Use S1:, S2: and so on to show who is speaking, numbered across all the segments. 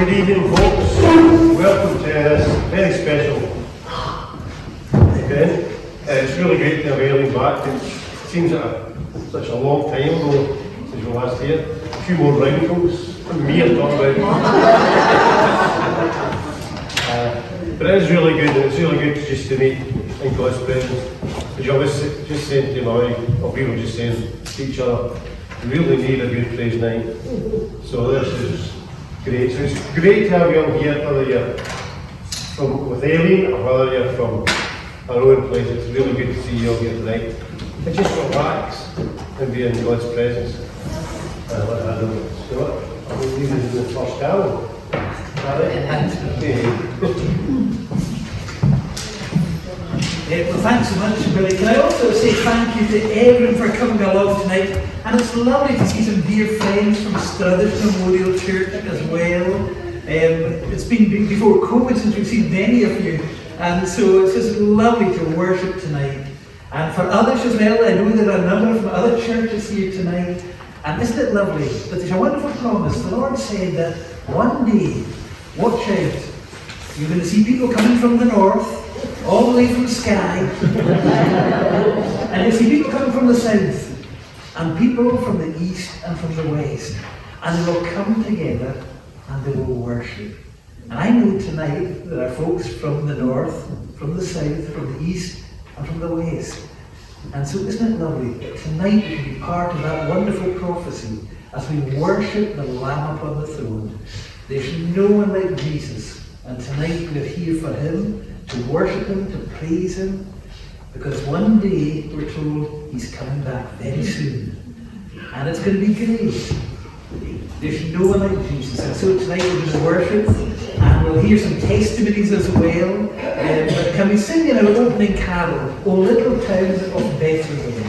S1: Good evening, folks. Welcome to this very special event. Uh, It's really great to have Eileen back. It seems like a- such a long time ago since we last here. A few more wrinkles from me I'm talking about. Uh, But it is really good, it's really good just to meet in God's presence. As I was just saying to Molly, or we were just saying to each other, we really need a good praise night. So this is great. So it's great to have you all here, whether you're from with Aileen or whether you're from our own place. It's really good to see you all here tonight. And just relax and be in God's presence. Uh, let Adam start. I will leave it in the first hour.
S2: Uh, well, thanks so much, Billy. Can I also say thank you to everyone for coming along tonight? And it's lovely to see some dear friends from Struthers Memorial Church as well. Um, it's been before COVID since we've seen many of you, and so it's just lovely to worship tonight. And for others as well, I know there are a number from other churches here tonight. And isn't it lovely that there's a wonderful promise? The Lord said that one day, watch out, you're going to see people coming from the north, all the way from Skye, and you see people coming from the south, and people from the east and from the west, and they will come together and they will worship. And I know tonight there are folks from the north, from the south, from the east, and from the west. And so isn't it lovely that tonight we can be part of that wonderful prophecy as we worship the Lamb upon the throne. There's no one like Jesus. And tonight we're here for him, to worship him, to praise him, because one day we're told he's coming back very soon. And it's going to be great. There's no one like Jesus. And so tonight we're going to worship and we'll hear some testimonies as well. Um, but can we sing in our opening carol, O Little Town of Bethlehem?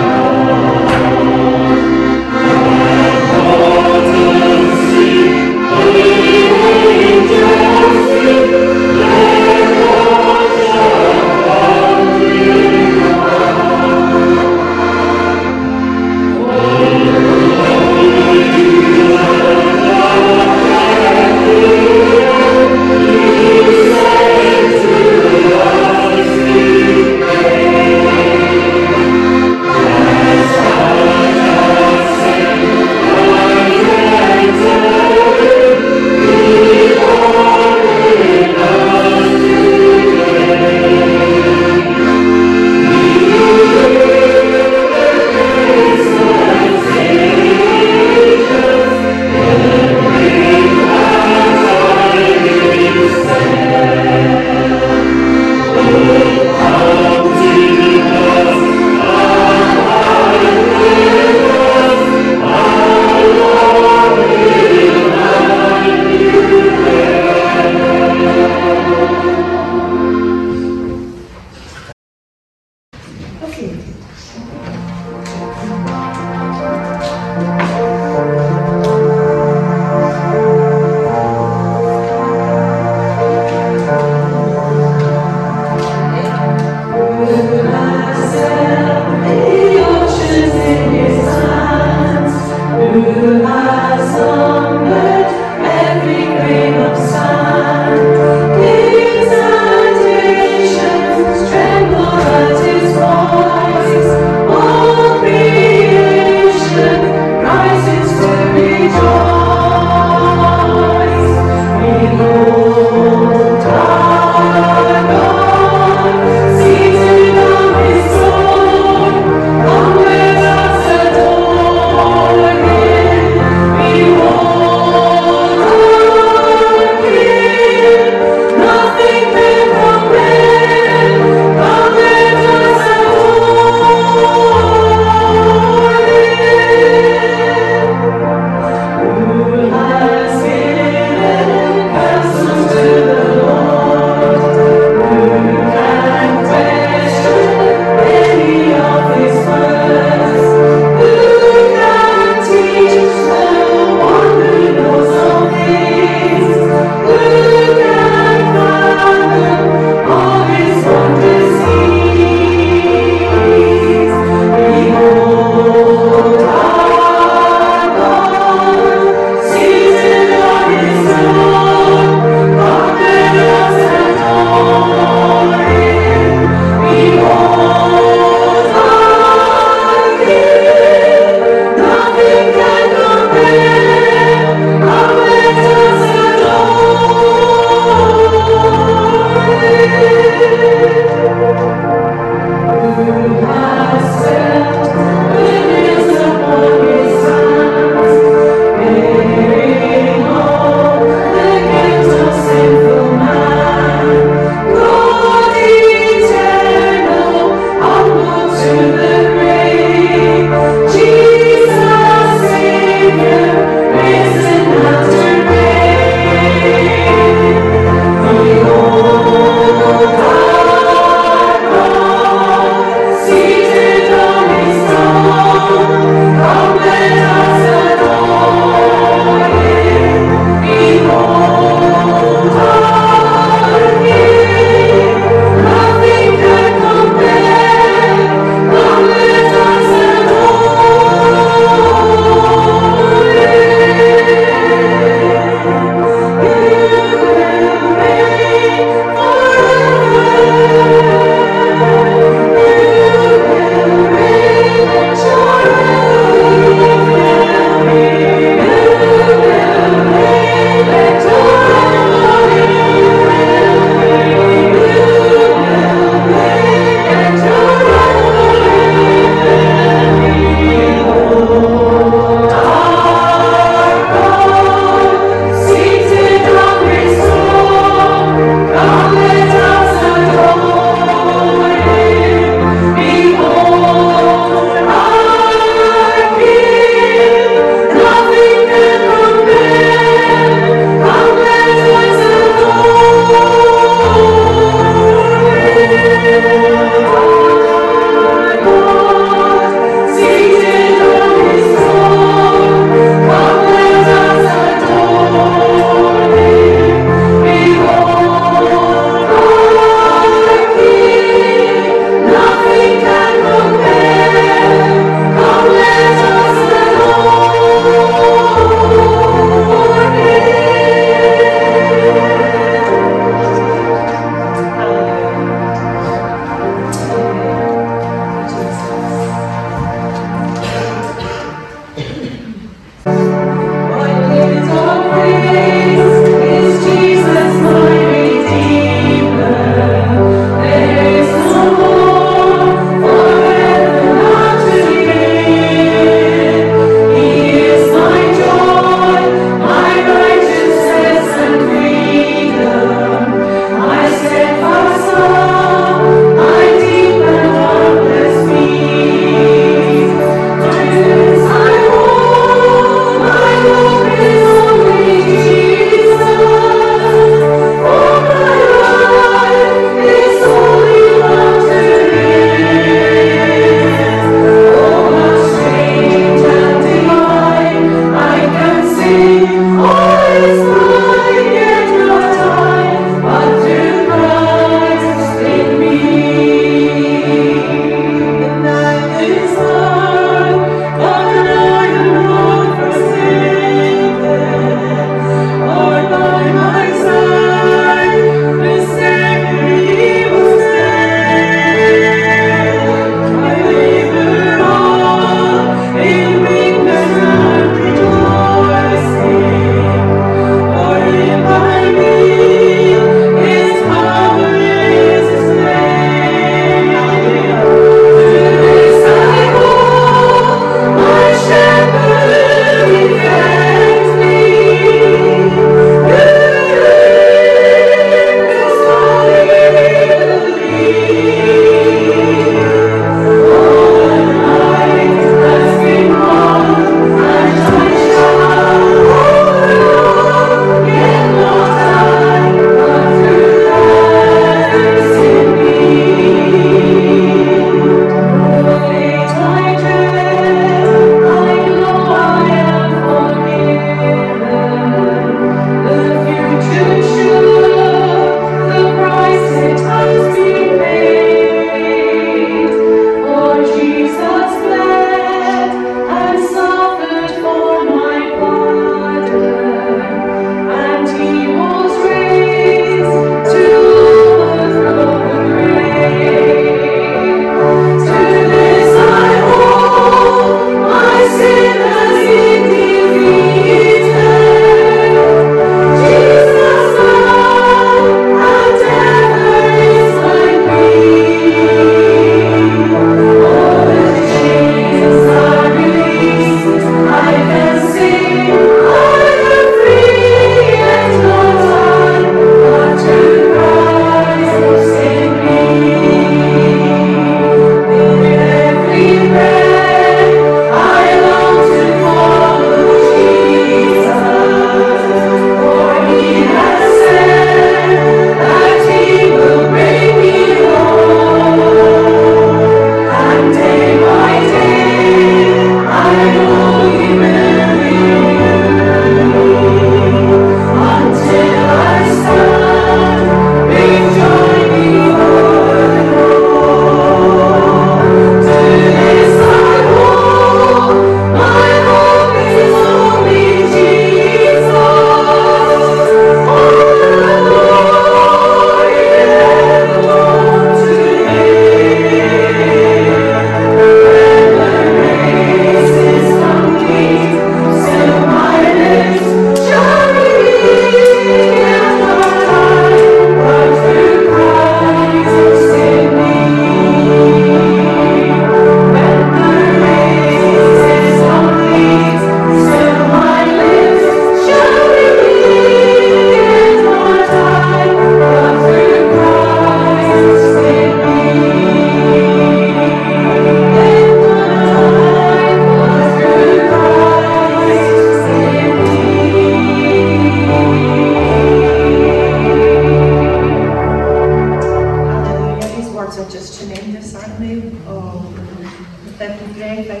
S3: That we by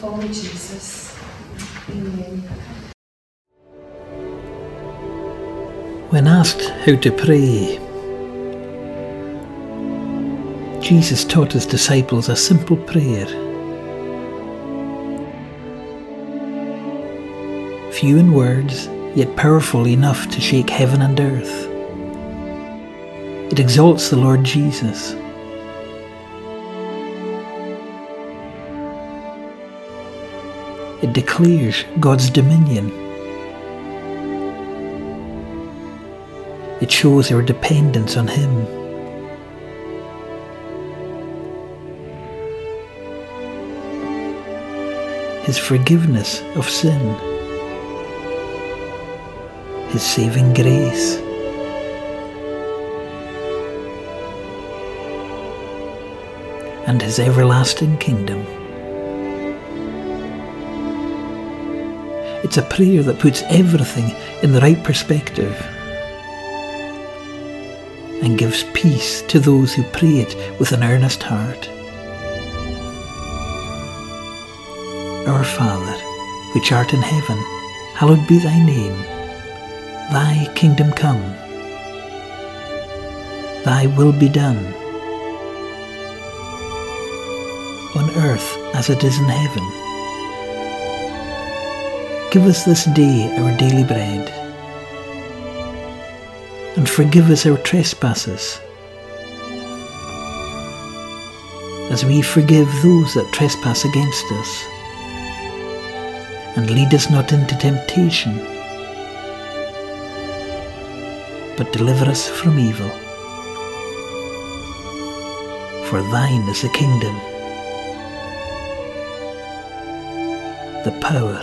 S3: for Jesus. Amen.
S2: When asked how to pray, Jesus taught his disciples a simple prayer. Few in words, yet powerful enough to shake heaven and earth. It exalts the Lord Jesus. It declares God's dominion. It shows our dependence on Him. His forgiveness of sin. His saving grace. And His everlasting kingdom. It's a prayer that puts everything in the right perspective and gives peace to those who pray it with an earnest heart. Our Father, which art in heaven, hallowed be thy name. Thy kingdom come. Thy will be done. On earth as it is in heaven. Give us this day our daily bread. And forgive us our trespasses, as we forgive those that trespass against us. And lead us not into temptation, but deliver us from evil. For thine is the kingdom, the power,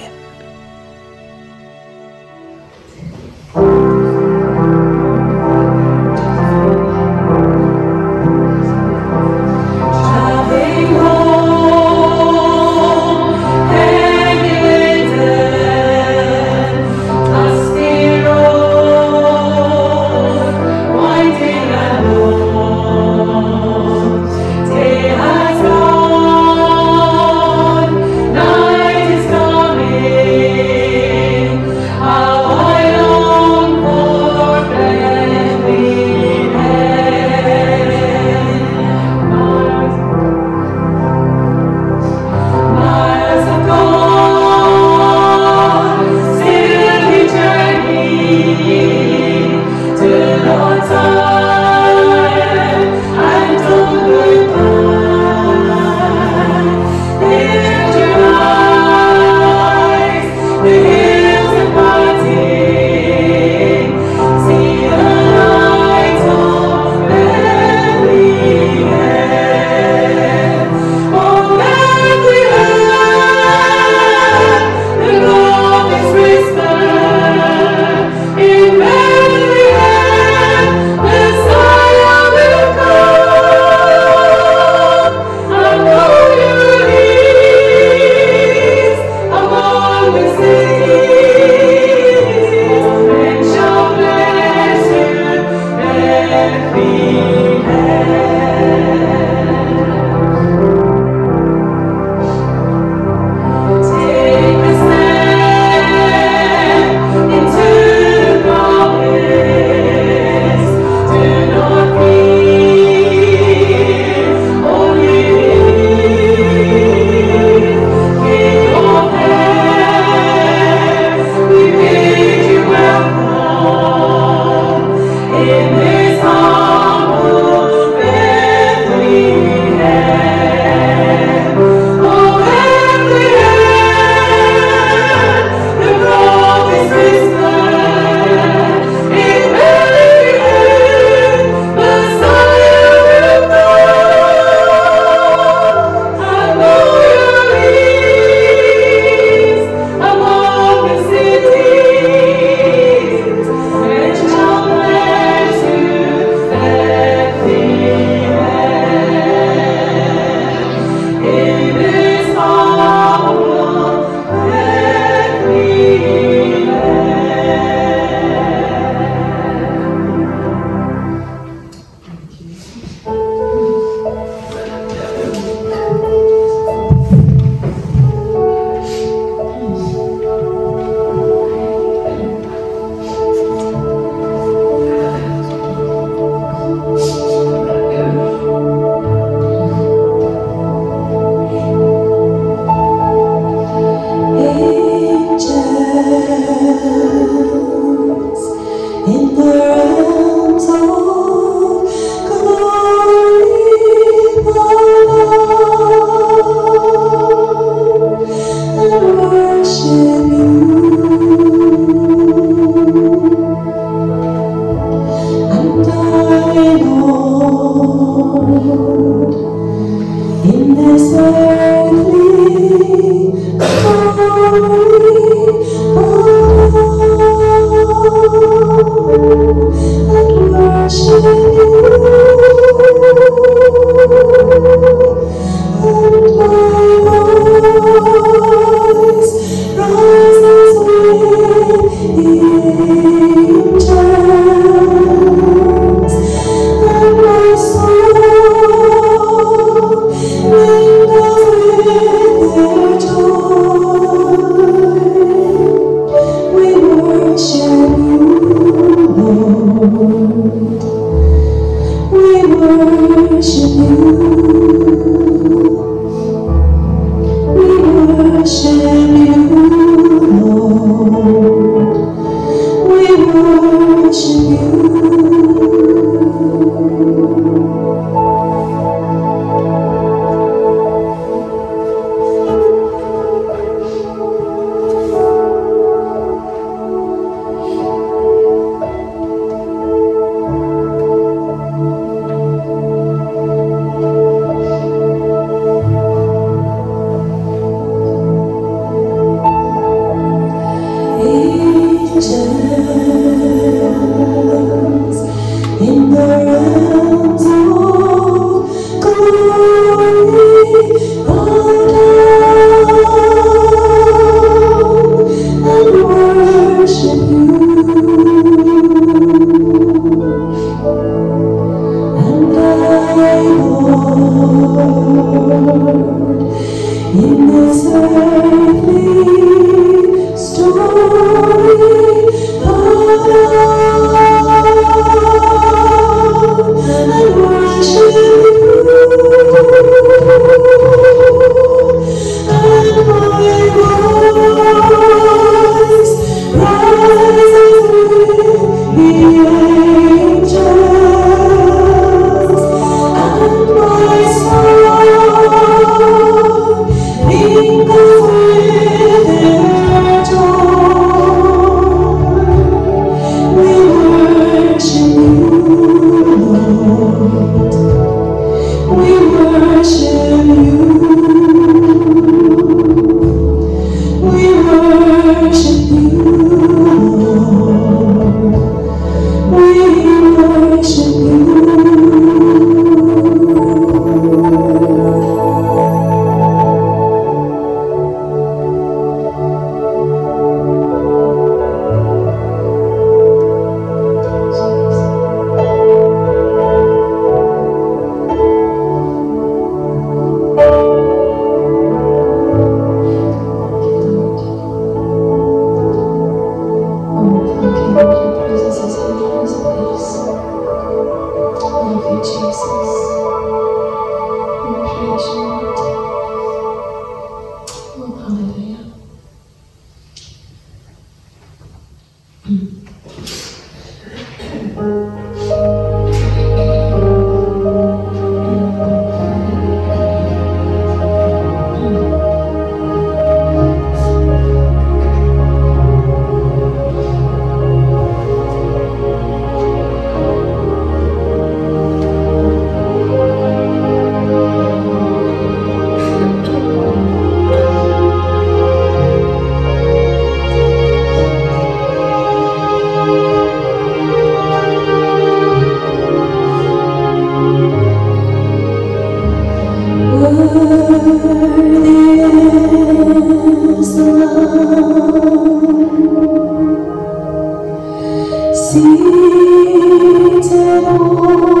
S3: Seated on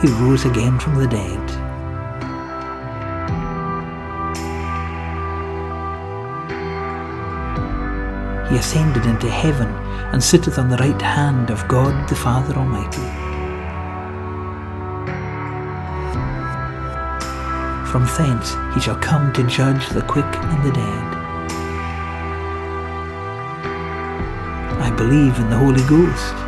S2: he rose again from the dead. He ascended into heaven and sitteth on the right hand of God the Father Almighty. From thence he shall come to judge the quick and the dead. I believe in the Holy Ghost.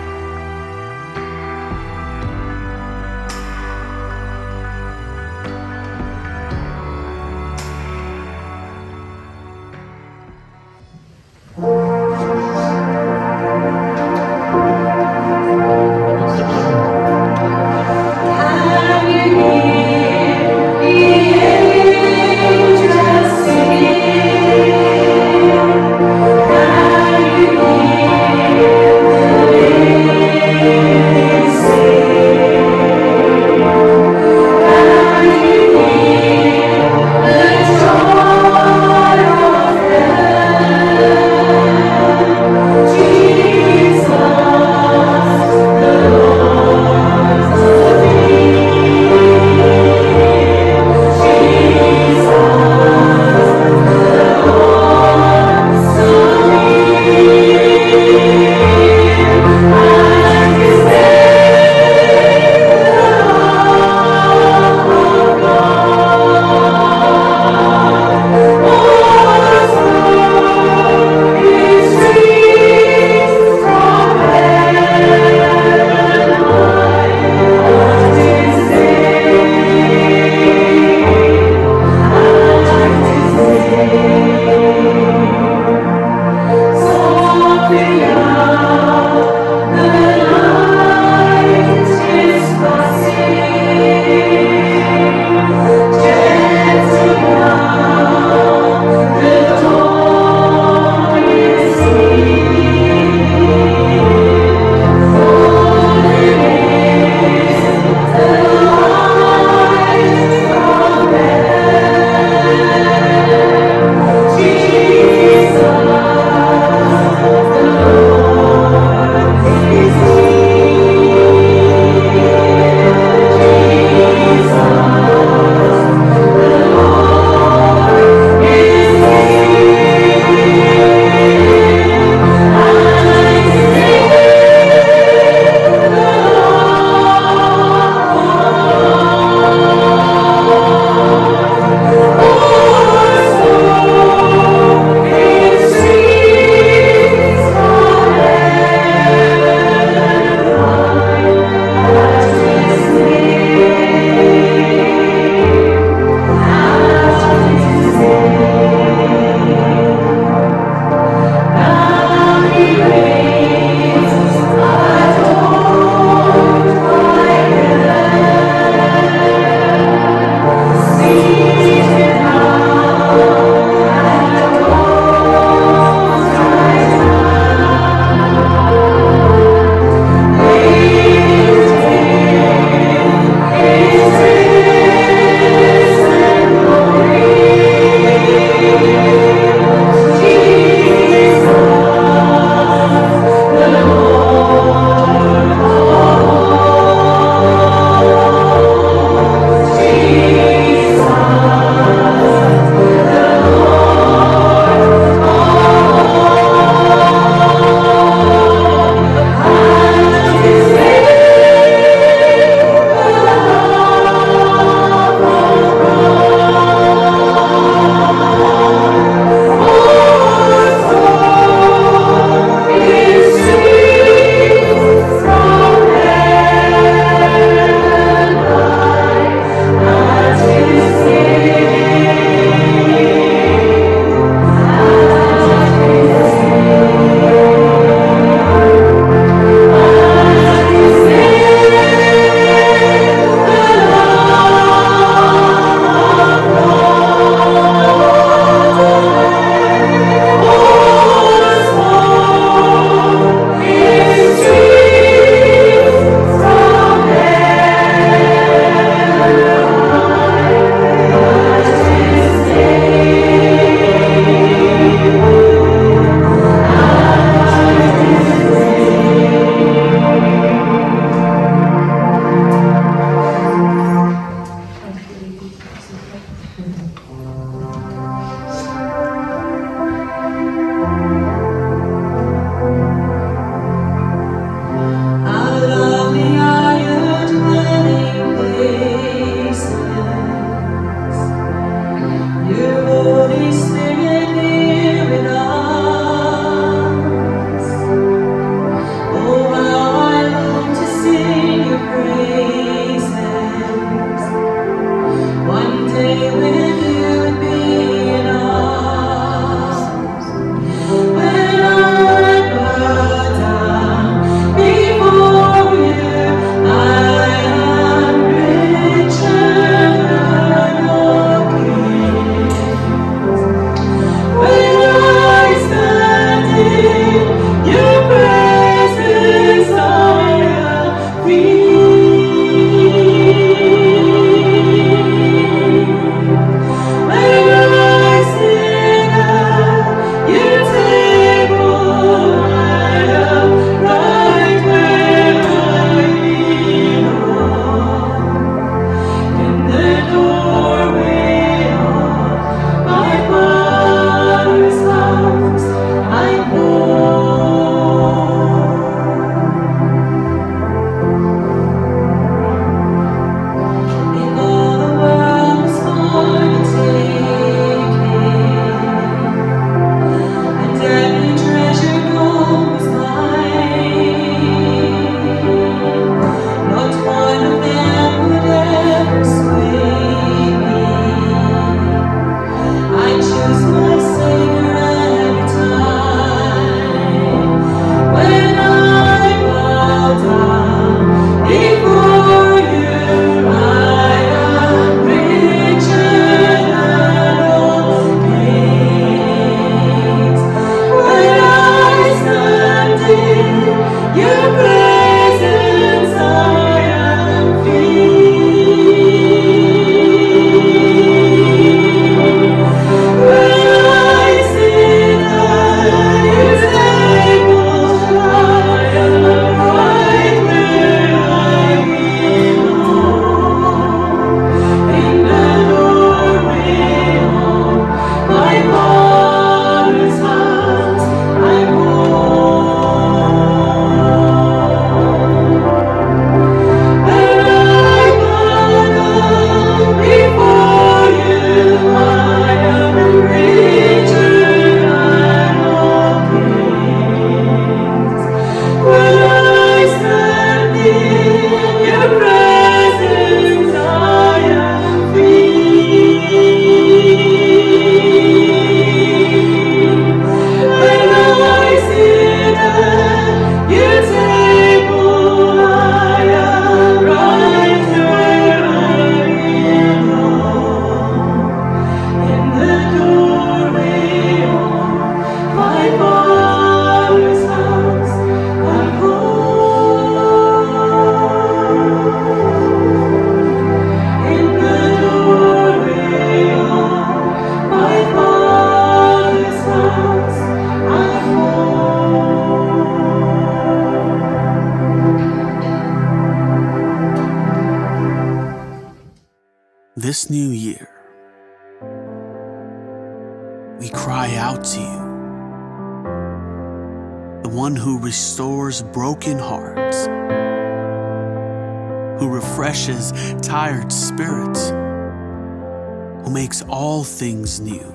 S4: New.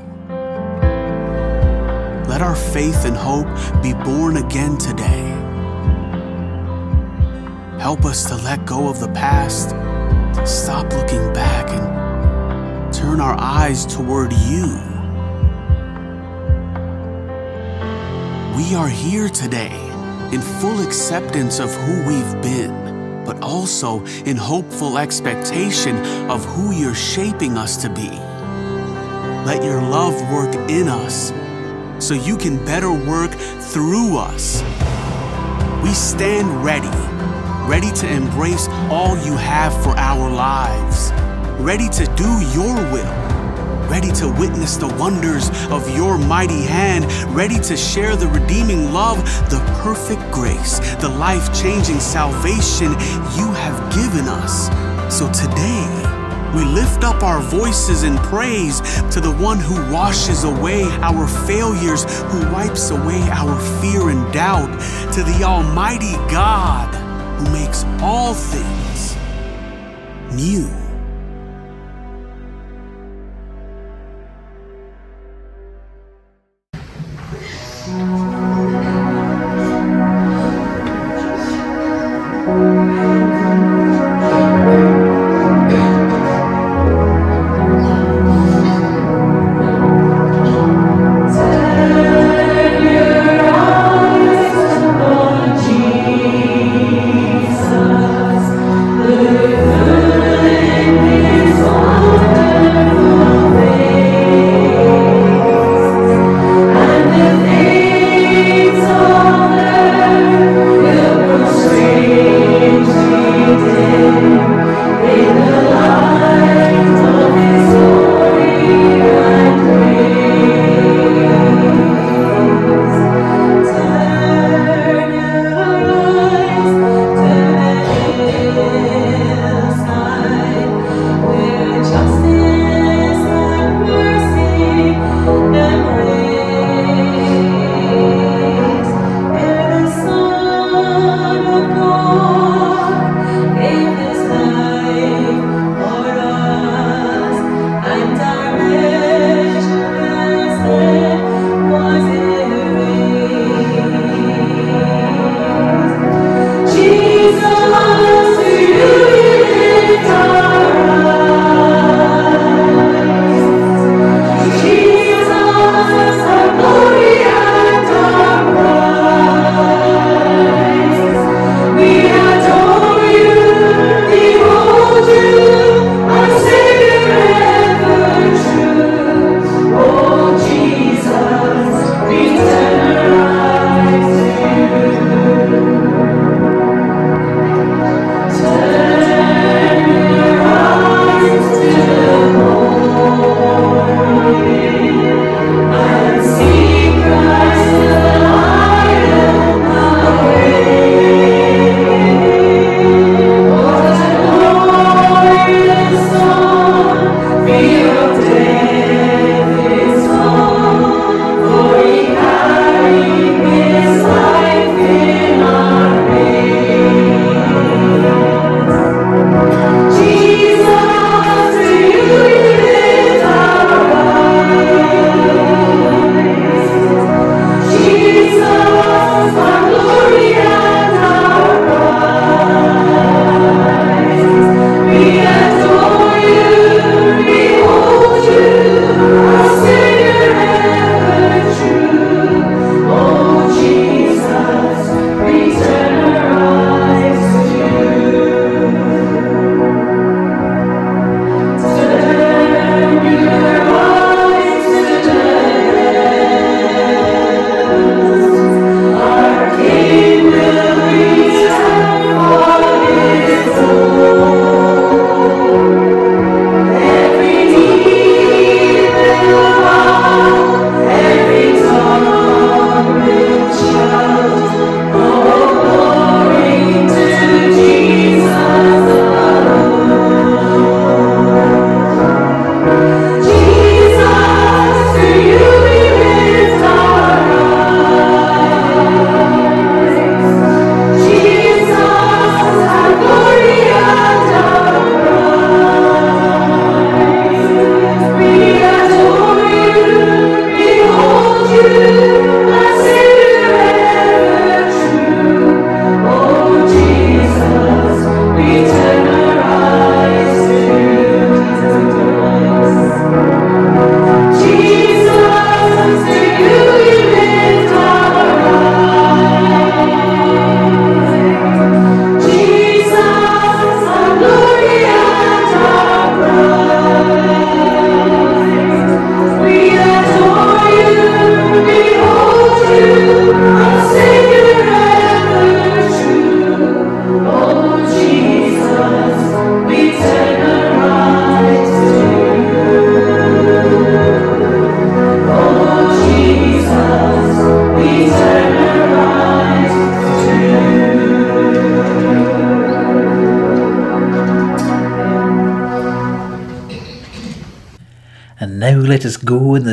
S4: Let our faith and hope be born again today. Help us to let go of the past, to stop looking back, and turn our eyes toward you. We are here today in full acceptance of who we've been, but also in hopeful expectation of who you're shaping us to be. Let your love work in us so you can better work through us. We stand ready, ready to embrace all you have for our lives, ready to do your will, ready to witness the wonders of your mighty hand, ready to share the redeeming love, the perfect grace, the life changing salvation you have given us. So today, we lift up our voices in praise to the one who washes away our failures, who wipes away our fear and doubt, to the Almighty God who makes all things new.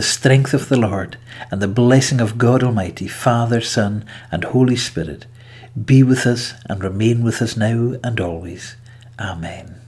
S2: Strength of the Lord, and the blessing of God Almighty, Father, Son, and Holy Spirit be with us and remain with us now and always. Amen.